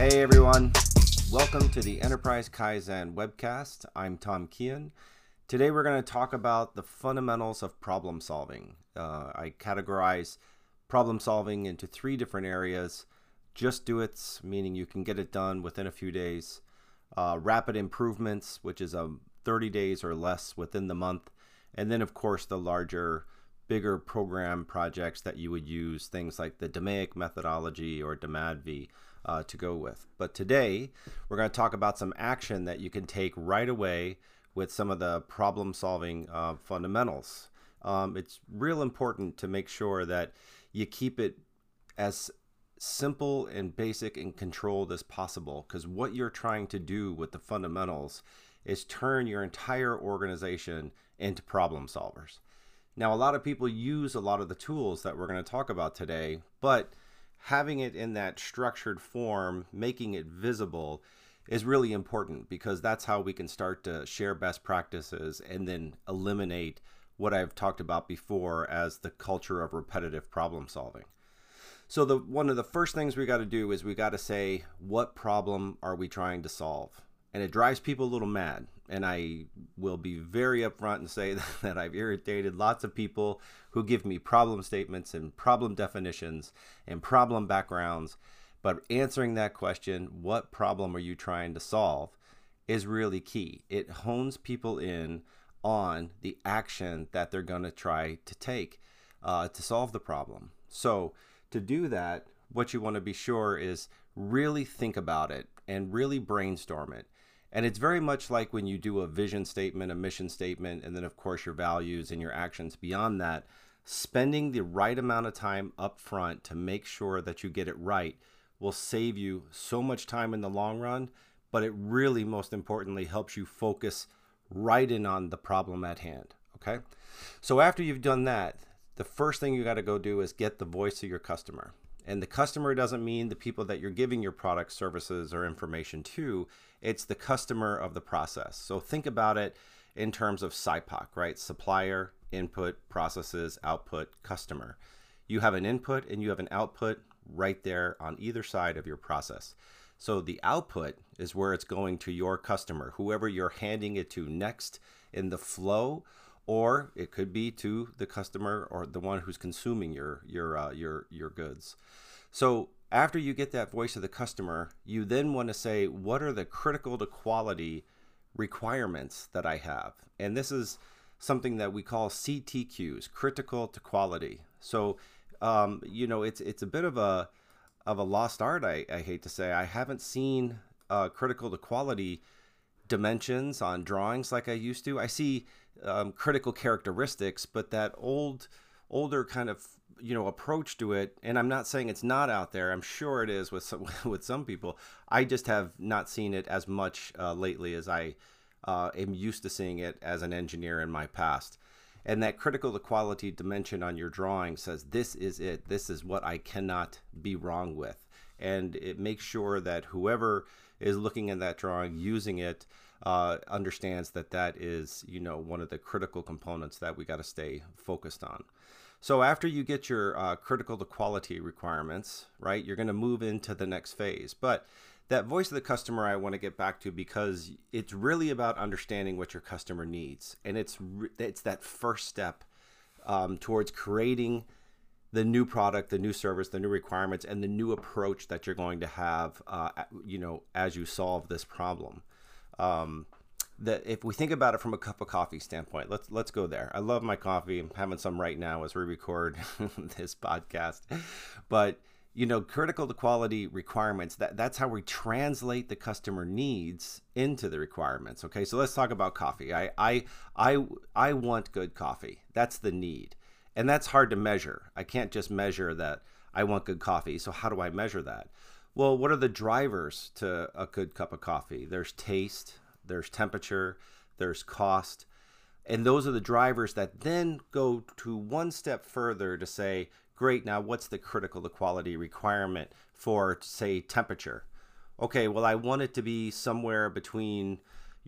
Hey everyone, welcome to the Enterprise Kaizen webcast. I'm Tom Kian. Today we're going to talk about the fundamentals of problem solving. Uh, I categorize problem solving into three different areas just do it, meaning you can get it done within a few days, uh, rapid improvements, which is a um, 30 days or less within the month, and then, of course, the larger bigger program projects that you would use things like the DMAIC methodology or DMADV uh, to go with. But today, we're going to talk about some action that you can take right away with some of the problem solving uh, fundamentals. Um, it's real important to make sure that you keep it as simple and basic and controlled as possible because what you're trying to do with the fundamentals is turn your entire organization into problem solvers. Now, a lot of people use a lot of the tools that we're going to talk about today, but having it in that structured form, making it visible, is really important because that's how we can start to share best practices and then eliminate what I've talked about before as the culture of repetitive problem solving. So the one of the first things we got to do is we got to say what problem are we trying to solve? And it drives people a little mad. And I will be very upfront and say that I've irritated lots of people who give me problem statements and problem definitions and problem backgrounds. But answering that question, what problem are you trying to solve, is really key. It hones people in on the action that they're going to try to take uh, to solve the problem. So, to do that, what you want to be sure is really think about it and really brainstorm it. And it's very much like when you do a vision statement, a mission statement, and then, of course, your values and your actions beyond that. Spending the right amount of time up front to make sure that you get it right will save you so much time in the long run, but it really, most importantly, helps you focus right in on the problem at hand. Okay. So after you've done that, the first thing you got to go do is get the voice of your customer. And the customer doesn't mean the people that you're giving your product, services, or information to. It's the customer of the process. So think about it in terms of SIPOC, right? Supplier, input, processes, output, customer. You have an input and you have an output right there on either side of your process. So the output is where it's going to your customer, whoever you're handing it to next in the flow or it could be to the customer or the one who's consuming your your uh, your your goods. So after you get that voice of the customer, you then want to say what are the critical to quality requirements that I have, and this is something that we call CTQs, critical to quality. So um, you know it's it's a bit of a of a lost art. I, I hate to say I haven't seen uh, critical to quality dimensions on drawings like I used to. I see um, critical characteristics, but that old, older kind of you know approach to it. And I'm not saying it's not out there. I'm sure it is with some with some people. I just have not seen it as much uh, lately as I uh, am used to seeing it as an engineer in my past. And that critical to quality dimension on your drawing says this is it. This is what I cannot be wrong with, and it makes sure that whoever is looking at that drawing, using it, uh, understands that that is, you know, one of the critical components that we got to stay focused on. So after you get your uh, critical to quality requirements, right, you're going to move into the next phase. But that voice of the customer I want to get back to because it's really about understanding what your customer needs, and it's it's that first step um, towards creating the new product, the new service, the new requirements, and the new approach that you're going to have, uh, you know, as you solve this problem um, that if we think about it from a cup of coffee standpoint, let's let's go there. I love my coffee. I'm having some right now as we record this podcast. But you know, critical to quality requirements, that, that's how we translate the customer needs into the requirements. Okay, so let's talk about coffee. I I I I want good coffee. That's the need. And that's hard to measure. I can't just measure that I want good coffee. So how do I measure that? Well, what are the drivers to a good cup of coffee? There's taste, there's temperature, there's cost. And those are the drivers that then go to one step further to say, great, now what's the critical quality requirement for, say, temperature? Okay, well, I want it to be somewhere between,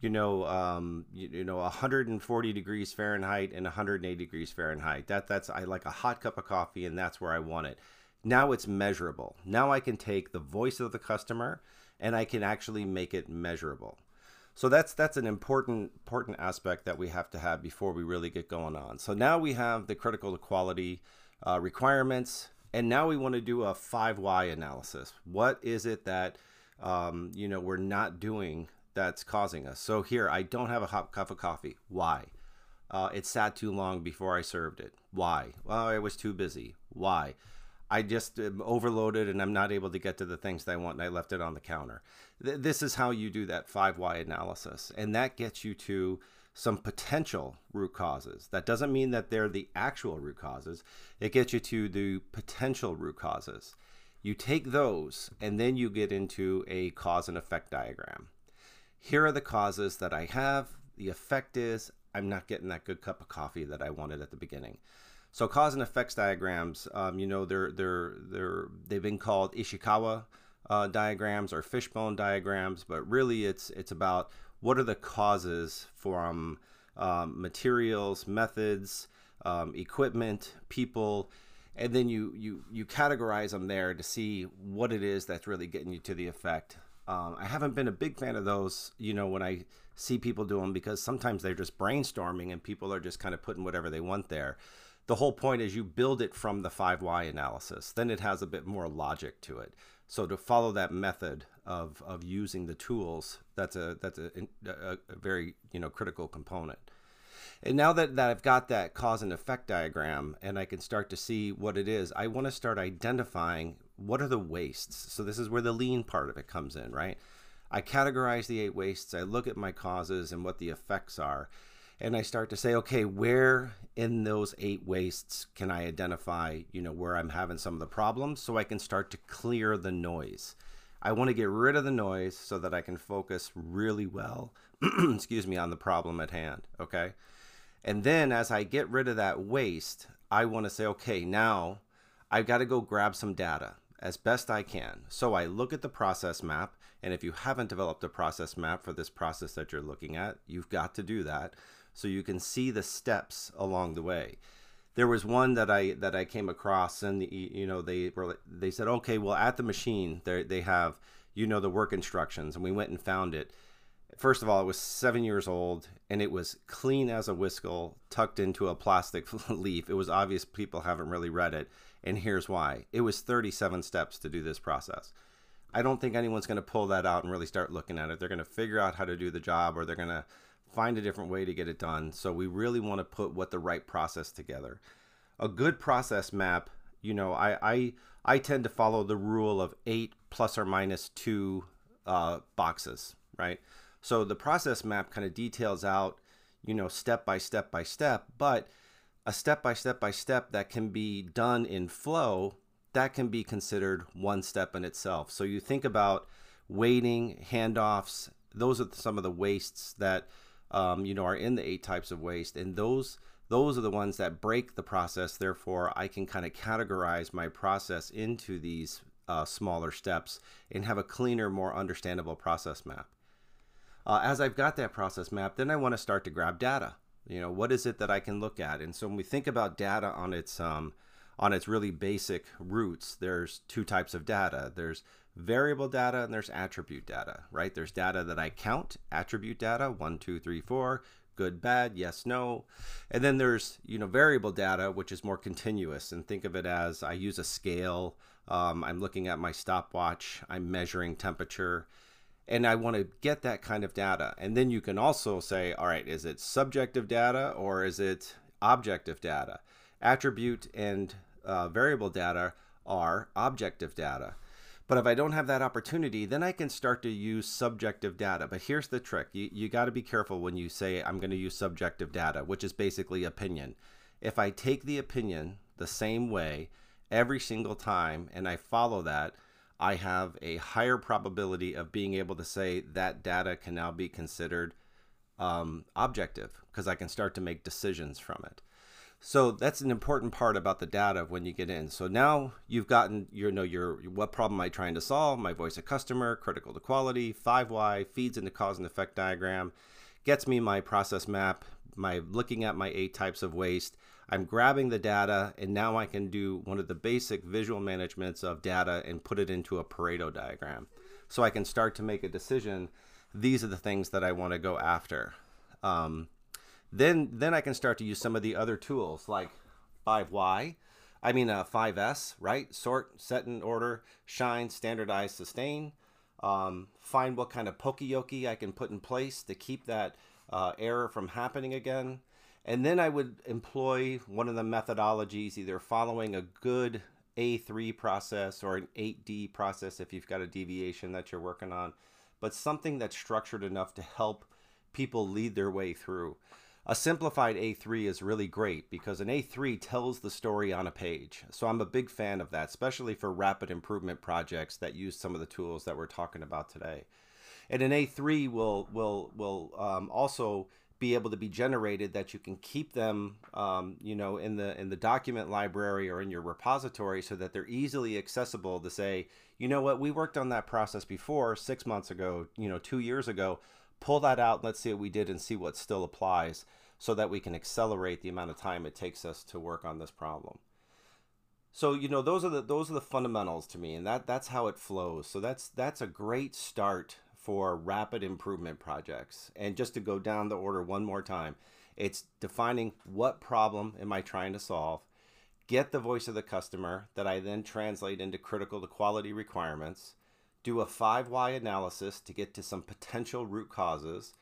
you know, um, you, you, know, 140 degrees Fahrenheit and 180 degrees Fahrenheit. That that's I like a hot cup of coffee, and that's where I want it now it's measurable. Now I can take the voice of the customer and I can actually make it measurable. So that's that's an important important aspect that we have to have before we really get going on. So now we have the critical quality uh, requirements, and now we want to do a five why analysis. What is it that um, you know we're not doing that's causing us? So here, I don't have a hot cup of coffee. Why? Uh, it sat too long before I served it. Why? Well, I was too busy. Why? I just am overloaded and I'm not able to get to the things that I want and I left it on the counter. Th- this is how you do that five why analysis. And that gets you to some potential root causes. That doesn't mean that they're the actual root causes, it gets you to the potential root causes. You take those and then you get into a cause and effect diagram. Here are the causes that I have. The effect is I'm not getting that good cup of coffee that I wanted at the beginning. So cause and effects diagrams, um, you know, they're they're they're they've been called Ishikawa uh, diagrams or fishbone diagrams, but really it's it's about what are the causes from um, materials, methods, um, equipment, people, and then you you you categorize them there to see what it is that's really getting you to the effect. Um, I haven't been a big fan of those, you know, when I see people do them because sometimes they're just brainstorming and people are just kind of putting whatever they want there the whole point is you build it from the 5Y analysis. Then it has a bit more logic to it. So to follow that method of, of using the tools, that's a that's a, a, a very you know critical component. And now that, that I've got that cause and effect diagram and I can start to see what it is, I want to start identifying what are the wastes. So this is where the lean part of it comes in, right? I categorize the eight wastes, I look at my causes and what the effects are and I start to say, okay, where in those eight wastes can I identify, you know, where I'm having some of the problems so I can start to clear the noise. I want to get rid of the noise so that I can focus really well, excuse me, on the problem at hand, okay? And then as I get rid of that waste, I want to say, okay, now I've got to go grab some data as best I can. So I look at the process map, and if you haven't developed a process map for this process that you're looking at, you've got to do that so you can see the steps along the way. There was one that I that I came across, and you know they were they said, okay, well at the machine they they have you know the work instructions, and we went and found it. First of all, it was seven years old, and it was clean as a whiskle, tucked into a plastic leaf. It was obvious people haven't really read it, and here's why: it was 37 steps to do this process. I don't think anyone's going to pull that out and really start looking at it. They're going to figure out how to do the job, or they're going to find a different way to get it done. So we really want to put what the right process together. A good process map, you know, I I, I tend to follow the rule of eight plus or minus two uh, boxes, right? So the process map kind of details out, you know, step by step by step, but a step by step by step that can be done in flow, that can be considered one step in itself. So you think about waiting, handoffs, those are some of the wastes that um, you know, are in the eight types of waste, and those those are the ones that break the process. Therefore, I can kind of categorize my process into these uh, smaller steps and have a cleaner, more understandable process map. Uh, as I've got that process map, then I want to start to grab data. You know, what is it that I can look at? And so when we think about data on its um, on its really basic roots, there's two types of data. There's variable data and there's attribute data, right? There's data that I count, attribute data, one, two, three, four, good, bad, yes, no. And then there's, you know, variable data, which is more continuous. And think of it as I use a scale. Um, I'm looking at my stopwatch, I'm measuring temperature, and I want to get that kind of data. And then you can also say, all right, is it subjective data or is it objective data? Attribute and uh, variable data are objective data. But if I don't have that opportunity, then I can start to use subjective data. But here's the trick you, you got to be careful when you say, I'm going to use subjective data, which is basically opinion. If I take the opinion the same way every single time and I follow that, I have a higher probability of being able to say that data can now be considered um, objective because I can start to make decisions from it. So that's an important part about the data when you get in. So now you've gotten you know your what problem am I trying to solve? My voice of customer, critical to quality, five why feeds into cause and effect diagram, gets me my process map, my looking at my eight types of waste. I'm grabbing the data and now I can do one of the basic visual managements of data and put it into a Pareto diagram. So I can start to make a decision. These are the things that I want to go after. Um, then, then I can start to use some of the other tools like 5Y, I mean uh, 5S, right? Sort, set in order, shine, standardize, sustain. Um, find what kind of poka-yoke I can put in place to keep that uh, error from happening again. And then I would employ one of the methodologies, either following a good A3 process or an 8D process if you've got a deviation that you're working on, but something that's structured enough to help people lead their way through. A simplified A3 is really great because an A3 tells the story on a page. So I'm a big fan of that, especially for rapid improvement projects that use some of the tools that we're talking about today. And an A3 will will will um, also be able to be generated that you can keep them, um, you know, in the in the document library or in your repository so that they're easily accessible to say, you know what, we worked on that process before six months ago, you know, two years ago pull that out and let's see what we did and see what still applies so that we can accelerate the amount of time it takes us to work on this problem. So you know those are the those are the fundamentals to me and that that's how it flows. So that's that's a great start for rapid improvement projects. And just to go down the order one more time it's defining what problem am i trying to solve get the voice of the customer that i then translate into critical to quality requirements do a 5Y analysis to get to some potential root causes,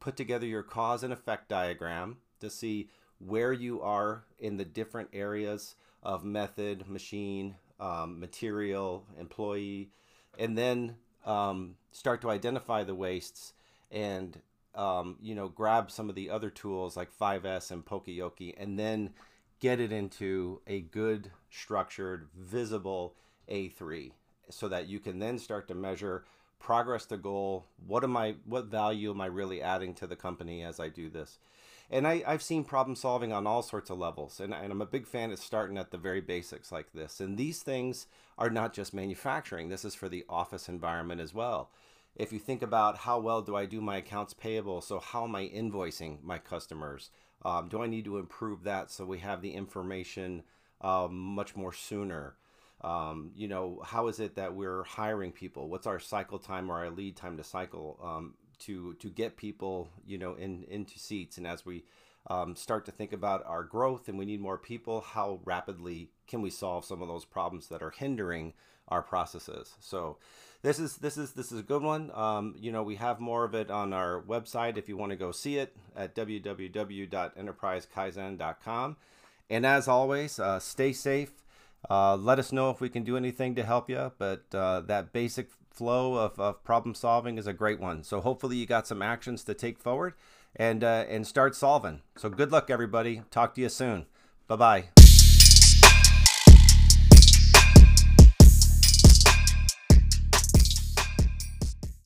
put together your cause and effect diagram to see where you are in the different areas of method, machine, um, material, employee, and then um, start to identify the wastes and um, you know grab some of the other tools like 5S and Poka-yoke and then get it into a good structured visible A3 so that you can then start to measure progress to goal. What am I? What value am I really adding to the company as I do this? And I, I've seen problem solving on all sorts of levels, and, and I'm a big fan of starting at the very basics like this. And these things are not just manufacturing. This is for the office environment as well. If you think about how well do I do my accounts payable, so how am I invoicing my customers? Um, do I need to improve that so we have the information um, much more sooner? Um, you know, how is it that we're hiring people? What's our cycle time or our lead time to cycle um, to to get people, you know, in into seats? And as we um, start to think about our growth and we need more people, how rapidly can we solve some of those problems that are hindering our processes? So this is this is this is a good one. Um, you know, we have more of it on our website if you want to go see it at www.enterprisekaizen.com. And as always, uh, stay safe uh, let us know if we can do anything to help you. But uh, that basic flow of, of problem solving is a great one. So hopefully you got some actions to take forward and uh, and start solving. So good luck, everybody. Talk to you soon. Bye bye.